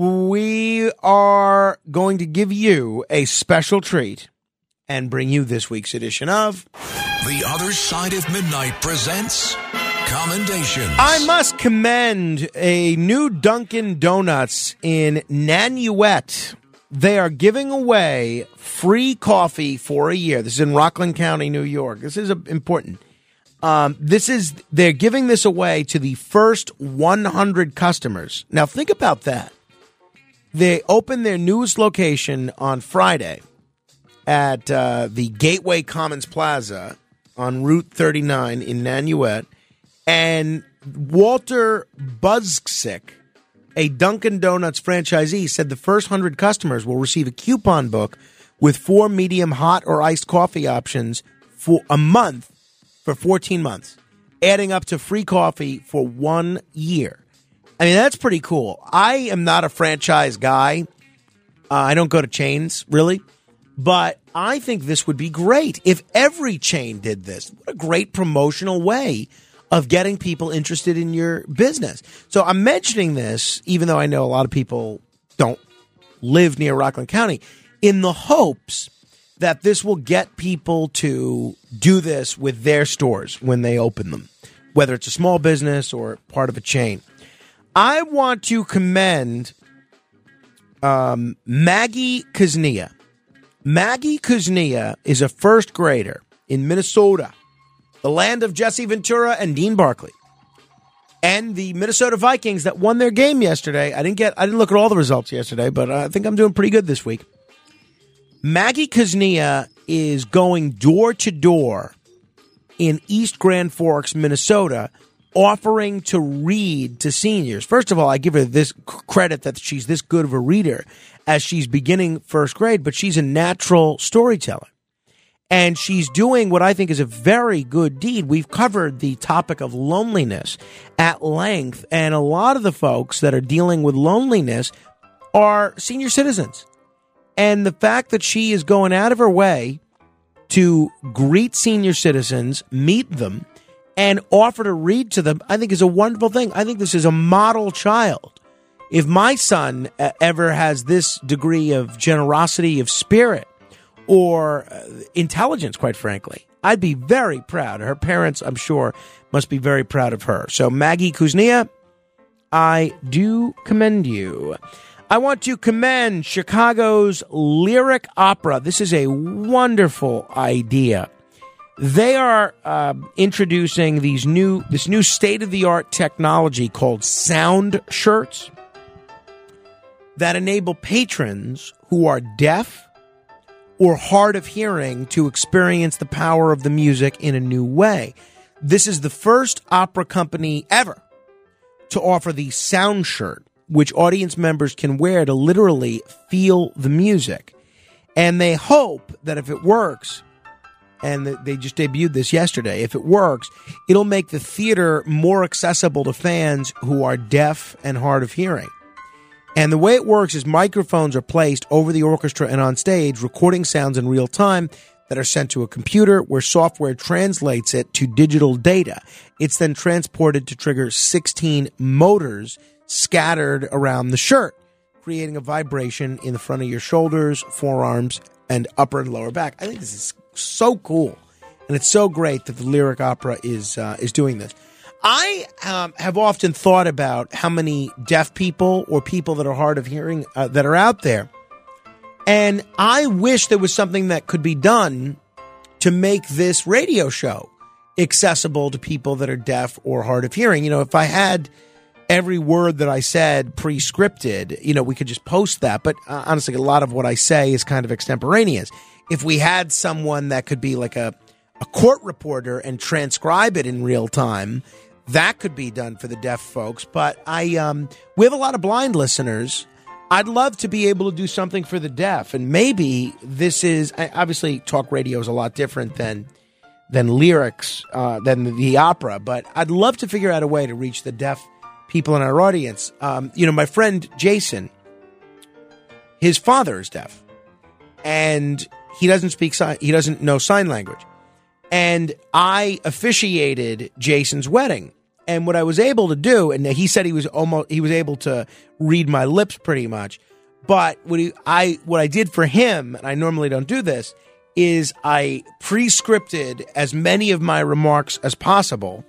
We are going to give you a special treat and bring you this week's edition of The Other Side of Midnight presents Commendations. I must commend a new Dunkin' Donuts in Nanuet. They are giving away free coffee for a year. This is in Rockland County, New York. This is important. Um, this is they're giving this away to the first 100 customers. Now think about that. They opened their newest location on Friday at uh, the Gateway Commons Plaza on Route 39 in Nanuet, and Walter Buzzsick, a Dunkin' Donuts franchisee, said the first 100 customers will receive a coupon book with four medium hot or iced coffee options for a month for 14 months, adding up to free coffee for one year. I mean, that's pretty cool. I am not a franchise guy. Uh, I don't go to chains, really. But I think this would be great if every chain did this. What a great promotional way of getting people interested in your business. So I'm mentioning this, even though I know a lot of people don't live near Rockland County, in the hopes that this will get people to do this with their stores when they open them, whether it's a small business or part of a chain. I want to commend um, Maggie Kuznia. Maggie Kuznia is a first grader in Minnesota, the land of Jesse Ventura and Dean Barkley. And the Minnesota Vikings that won their game yesterday. I didn't get I didn't look at all the results yesterday, but I think I'm doing pretty good this week. Maggie Kuznia is going door to door in East Grand Forks, Minnesota, offering to read to seniors. First of all, I give her this credit that she's this good of a reader as she's beginning first grade, but she's a natural storyteller. And she's doing what I think is a very good deed. We've covered the topic of loneliness at length, and a lot of the folks that are dealing with loneliness are senior citizens. And the fact that she is going out of her way to greet senior citizens, meet them, and offer to read to them, I think is a wonderful thing. I think this is a model child. If my son uh, ever has this degree of generosity of spirit or uh, intelligence, quite frankly, I'd be very proud. Her parents, I'm sure, must be very proud of her. So, Maggie Kuznia, I do commend you. I want to commend Chicago's Lyric Opera. This is a wonderful idea. They are uh, introducing these new this new state of the art technology called sound shirts that enable patrons who are deaf or hard of hearing to experience the power of the music in a new way. This is the first opera company ever to offer the sound shirt, which audience members can wear to literally feel the music. And they hope that if it works, and they just debuted this yesterday, if it works, it'll make the theater more accessible to fans who are deaf and hard of hearing. And the way it works is microphones are placed over the orchestra and on stage, recording sounds in real time that are sent to a computer where software translates it to digital data. It's then transported to trigger 16 motors scattered around the shirt, creating a vibration in the front of your shoulders, forearms, and upper and lower back. I think this is so cool. And it's so great that the lyric opera is uh, is doing this. I um, have often thought about how many deaf people or people that are hard of hearing uh, that are out there. And I wish there was something that could be done to make this radio show accessible to people that are deaf or hard of hearing. You know, if I had every word that I said pre scripted, you know, we could just post that. But uh, honestly, a lot of what I say is kind of extemporaneous. If we had someone that could be like a, a court reporter and transcribe it in real time, that could be done for the deaf folks. But I, um, we have a lot of blind listeners. I'd love to be able to do something for the deaf, and maybe this is obviously talk radio is a lot different than than lyrics uh, than the opera, but I'd love to figure out a way to reach the deaf people in our audience. Um, you know, my friend Jason, his father is deaf, and he doesn't speak sign, he doesn't know sign language, and I officiated Jason's wedding and what I was able to do, and he said he was almost he was able to read my lips pretty much. But what he, I what I did for him, and I normally don't do this, is I pre-scripted as many of my remarks as possible,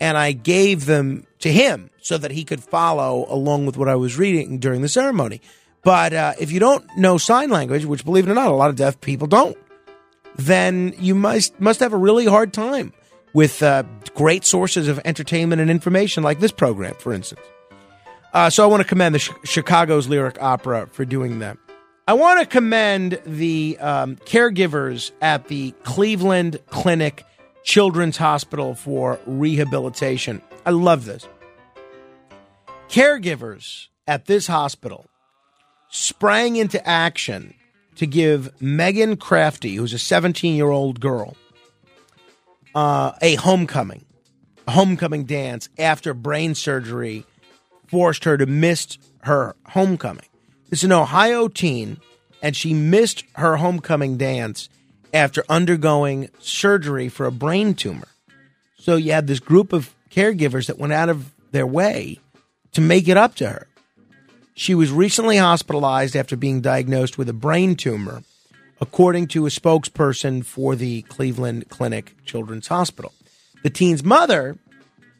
and I gave them to him so that he could follow along with what I was reading during the ceremony. But uh, if you don't know sign language, which believe it or not, a lot of deaf people don't, then you must must have a really hard time with uh, great sources of entertainment and information like this program, for instance. Uh, so I want to commend the Sh- Chicago's Lyric Opera for doing that. I want to commend the um, caregivers at the Cleveland Clinic Children's Hospital for Rehabilitation. I love this. Caregivers at this hospital sprang into action to give Megan Crafty, who's a 17 year old girl, uh, a homecoming, a homecoming dance after brain surgery forced her to miss her homecoming. It's an Ohio teen, and she missed her homecoming dance after undergoing surgery for a brain tumor. So you had this group of caregivers that went out of their way to make it up to her. She was recently hospitalized after being diagnosed with a brain tumor according to a spokesperson for the Cleveland Clinic Children's Hospital. The teen's mother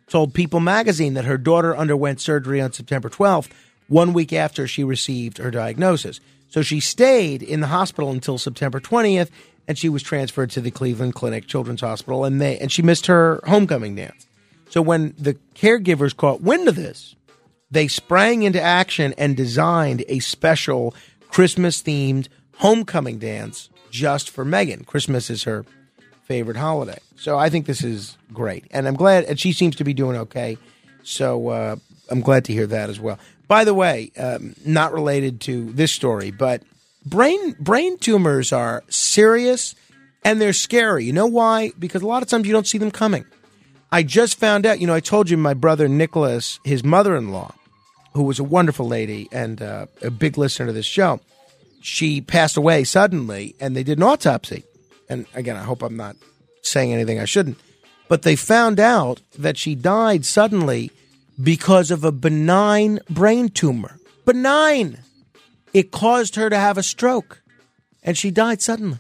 told People magazine that her daughter underwent surgery on September 12th, one week after she received her diagnosis. So she stayed in the hospital until September 20th, and she was transferred to the Cleveland Clinic Children's Hospital, and they and she missed her homecoming dance. So when the caregivers caught wind of this, they sprang into action and designed a special Christmas themed homecoming dance just for Megan. Christmas is her favorite holiday. So I think this is great. And I'm glad, and she seems to be doing okay. So uh, I'm glad to hear that as well. By the way, um, not related to this story, but brain brain tumors are serious and they're scary. You know why? Because a lot of times you don't see them coming. I just found out, you know, I told you my brother Nicholas, his mother in law, who was a wonderful lady and uh, a big listener to this show, she passed away suddenly and they did an autopsy. And again, I hope I'm not saying anything I shouldn't, but they found out that she died suddenly because of a benign brain tumor. Benign. It caused her to have a stroke and she died suddenly.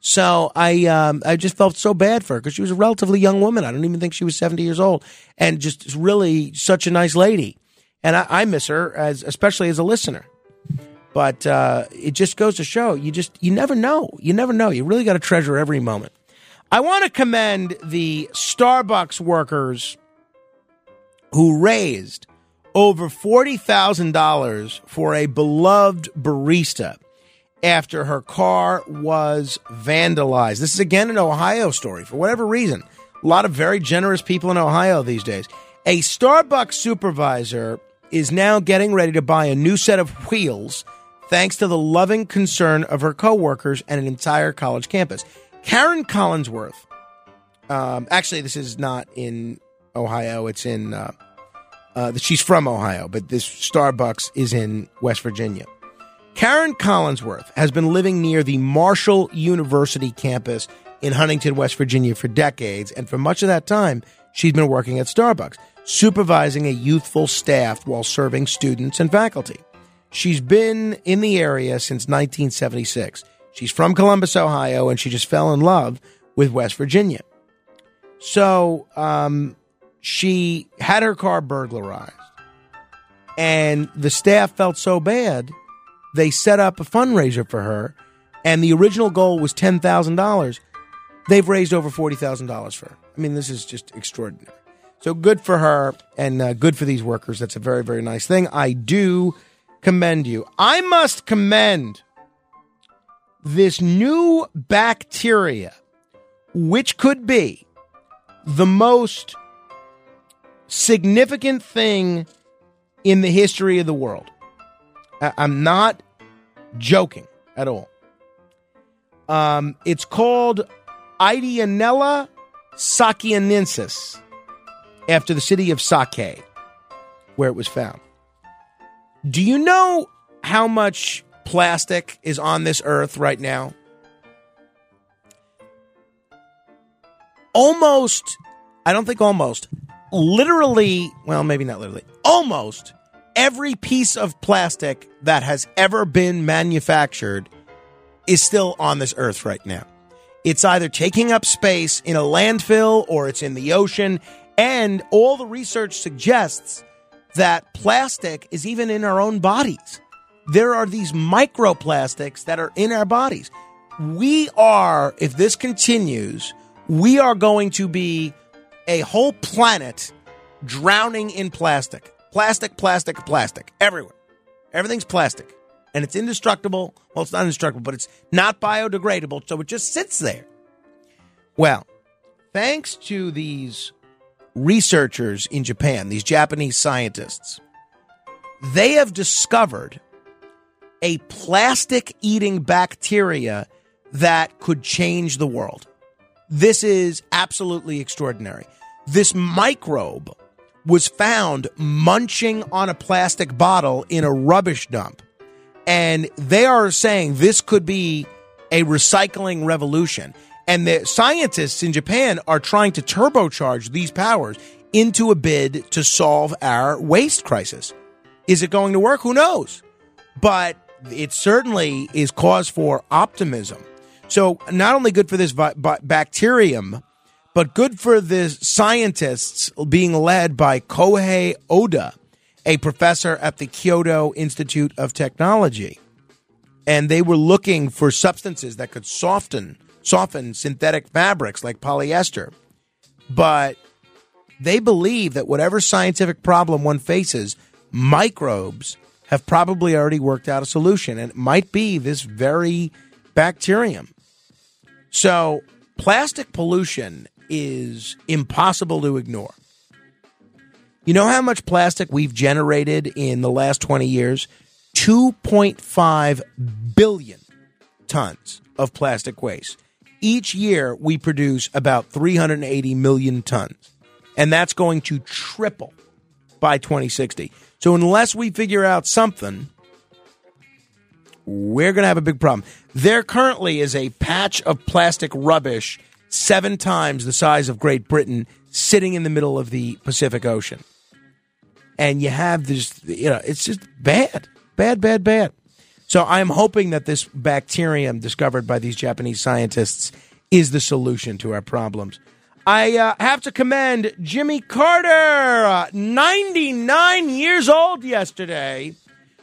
So I um, I just felt so bad for her because she was a relatively young woman. I don't even think she was 70 years old and just really such a nice lady. And I, I miss her as especially as a listener. But uh, it just goes to show you just you never know. You never know. You really got to treasure every moment. I want to commend the Starbucks workers who raised over $40,000 for a beloved barista after her car was vandalized. This is again an Ohio story for whatever reason. A lot of very generous people in Ohio these days. A Starbucks supervisor is now getting ready to buy a new set of wheels thanks to the loving concern of her coworkers and an entire college campus. Karen Collinsworth, um, actually, this is not in Ohio. It's in, uh, uh, she's from Ohio, but this Starbucks is in West Virginia. Karen Collinsworth has been living near the Marshall University campus in Huntington, West Virginia for decades, and for much of that time, she's been working at Starbucks, supervising a youthful staff while serving students and faculty. She's been in the area since 1976. She's from Columbus, Ohio, and she just fell in love with West Virginia. So um, she had her car burglarized, and the staff felt so bad, they set up a fundraiser for her, and the original goal was $10,000. They've raised over $40,000 for her. I mean, this is just extraordinary. So good for her and uh, good for these workers. That's a very, very nice thing. I do commend you. I must commend this new bacteria, which could be the most significant thing in the history of the world. I'm not joking at all. Um, it's called Ideonella sakaiensis, after the city of Sakai, where it was found. Do you know how much plastic is on this earth right now? Almost, I don't think almost, literally, well, maybe not literally, almost every piece of plastic that has ever been manufactured is still on this earth right now. It's either taking up space in a landfill or it's in the ocean. And all the research suggests that plastic is even in our own bodies. There are these microplastics that are in our bodies. We are, if this continues, we are going to be a whole planet drowning in plastic. Plastic, plastic, plastic, everywhere. Everything's plastic. And it's indestructible. Well, it's not indestructible, but it's not biodegradable, so it just sits there. Well, thanks to these researchers in Japan, these Japanese scientists, they have discovered a plastic eating bacteria that could change the world. This is absolutely extraordinary. This microbe was found munching on a plastic bottle in a rubbish dump. And they are saying this could be a recycling revolution. And the scientists in Japan are trying to turbocharge these powers into a bid to solve our waste crisis. Is it going to work? Who knows? But it certainly is cause for optimism. So, not only good for this bacterium, but good for the scientists being led by Kohei Oda, a professor at the Kyoto Institute of Technology. And they were looking for substances that could soften soften synthetic fabrics like polyester. But they believe that whatever scientific problem one faces, microbes have probably already worked out a solution. And it might be this very bacterium. So, plastic pollution is impossible to ignore. You know how much plastic we've generated in the last 20 years? 2.5 billion tons of plastic waste. Each year, we produce about 380 million tons. And that's going to triple by 2060. So, unless we figure out something, we're going to have a big problem. There currently is a patch of plastic rubbish seven times the size of Great Britain sitting in the middle of the Pacific Ocean. And you have this, you know, it's just bad, bad, bad, bad. So I'm hoping that this bacterium discovered by these Japanese scientists is the solution to our problems. I uh, have to commend Jimmy Carter, uh, 99 years old yesterday.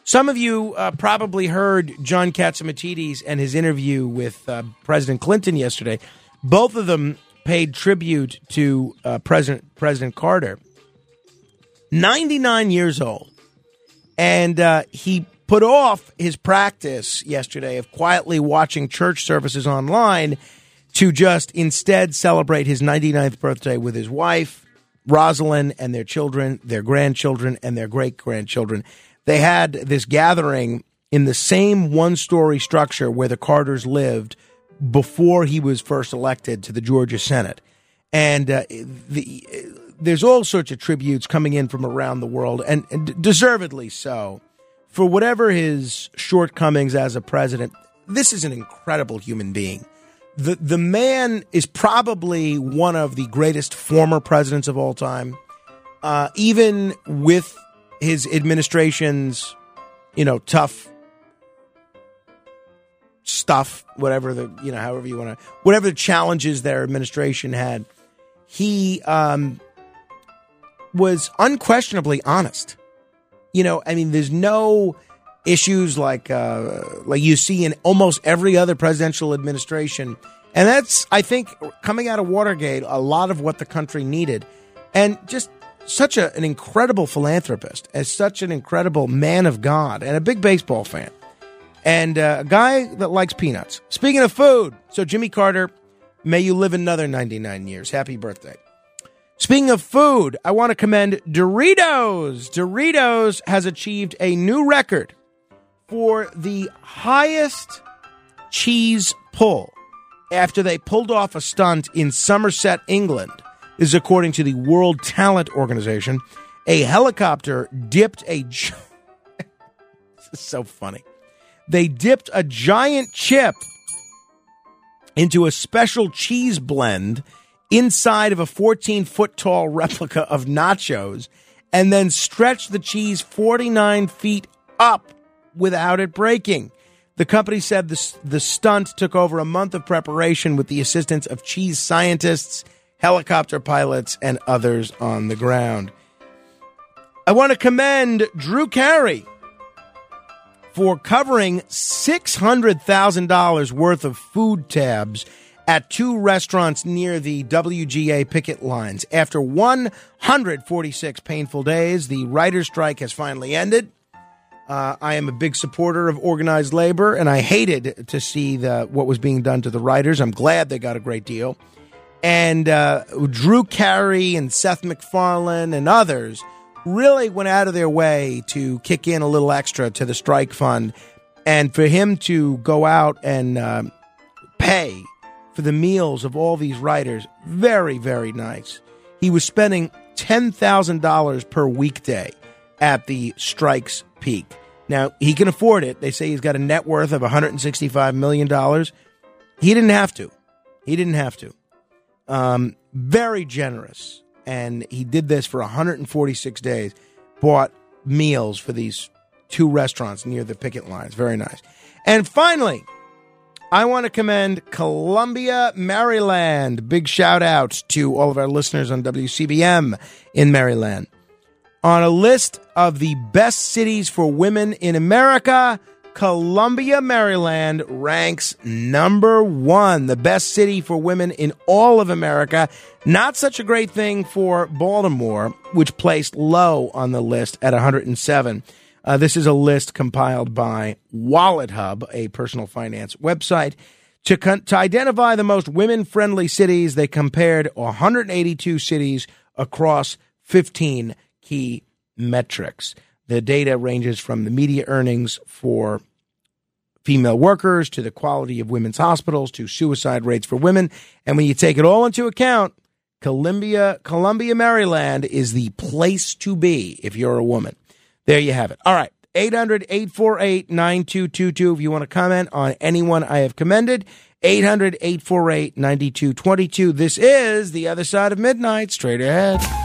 Some of you uh, probably heard John Catsimatidis and his interview with uh, President Clinton yesterday. Both of them paid tribute to uh, President President Carter. 99 years old. And uh, he put off his practice yesterday of quietly watching church services online to just instead celebrate his 99th birthday with his wife, Rosalynn, and their children, their grandchildren, and their great grandchildren. They had this gathering in the same one story structure where the Carters lived before he was first elected to the Georgia Senate. And uh, the, there's all sorts of tributes coming in from around the world, and, and deservedly so. For whatever his shortcomings as a president, this is an incredible human being. The, the man is probably one of the greatest former presidents of all time. Uh, even with his administration's, you know, tough stuff, whatever the you know, however you want to, whatever the challenges their administration had, he um, was unquestionably honest. You know, I mean, there's no issues like uh, like you see in almost every other presidential administration, and that's I think coming out of Watergate, a lot of what the country needed, and just such a, an incredible philanthropist, as such an incredible man of God, and a big baseball fan and uh, a guy that likes peanuts. Speaking of food, so Jimmy Carter, may you live another 99 years. Happy birthday. Speaking of food, I want to commend Doritos. Doritos has achieved a new record for the highest cheese pull after they pulled off a stunt in Somerset, England. This is according to the World Talent Organization. A helicopter dipped a. This is so funny. They dipped a giant chip into a special cheese blend inside of a 14 foot tall replica of nachos and then stretched the cheese 49 feet up without it breaking. The company said the, the stunt took over a month of preparation with the assistance of cheese scientists, helicopter pilots, and others on the ground. I want to commend Drew Carey for covering $600,000 worth of food tabs at two restaurants near the WGA picket lines. After 146 painful days, the writer's strike has finally ended. Uh, I am a big supporter of organized labor, and I hated to see the, what was being done to the writers. I'm glad they got a great deal. And uh, Drew Carey and Seth MacFarlane and others really went out of their way to kick in a little extra to the strike fund. And for him to go out and uh, pay for the meals of all these writers, very, very nice. He was spending $10,000 per weekday at the strike's peak. Now, he can afford it. They say he's got a net worth of $165 million. He didn't have to. He didn't have to. Um, very generous. And he did this for 146 days, bought meals for these two restaurants near the picket lines. Very nice. And finally, I want to commend Columbia, Maryland. Big shout out to all of our listeners on WCBM in Maryland on a list of the best cities for women in America. Columbia, Maryland ranks number one, the best city for women in all of America. Not such a great thing for Baltimore, which placed low on the list at 107. Uh, this is a list compiled by WalletHub, a personal finance website. To, con- to identify the most women friendly cities, they compared 182 cities across 15 key metrics. The data ranges from the media earnings for female workers to the quality of women's hospitals to suicide rates for women. And when you take it all into account, Columbia, Columbia, Maryland is the place to be if you're a woman. There you have it. All right. 800 848 9222 if you want to comment on anyone I have commended. 800 848 9222. This is The Other Side of Midnight. Straight ahead.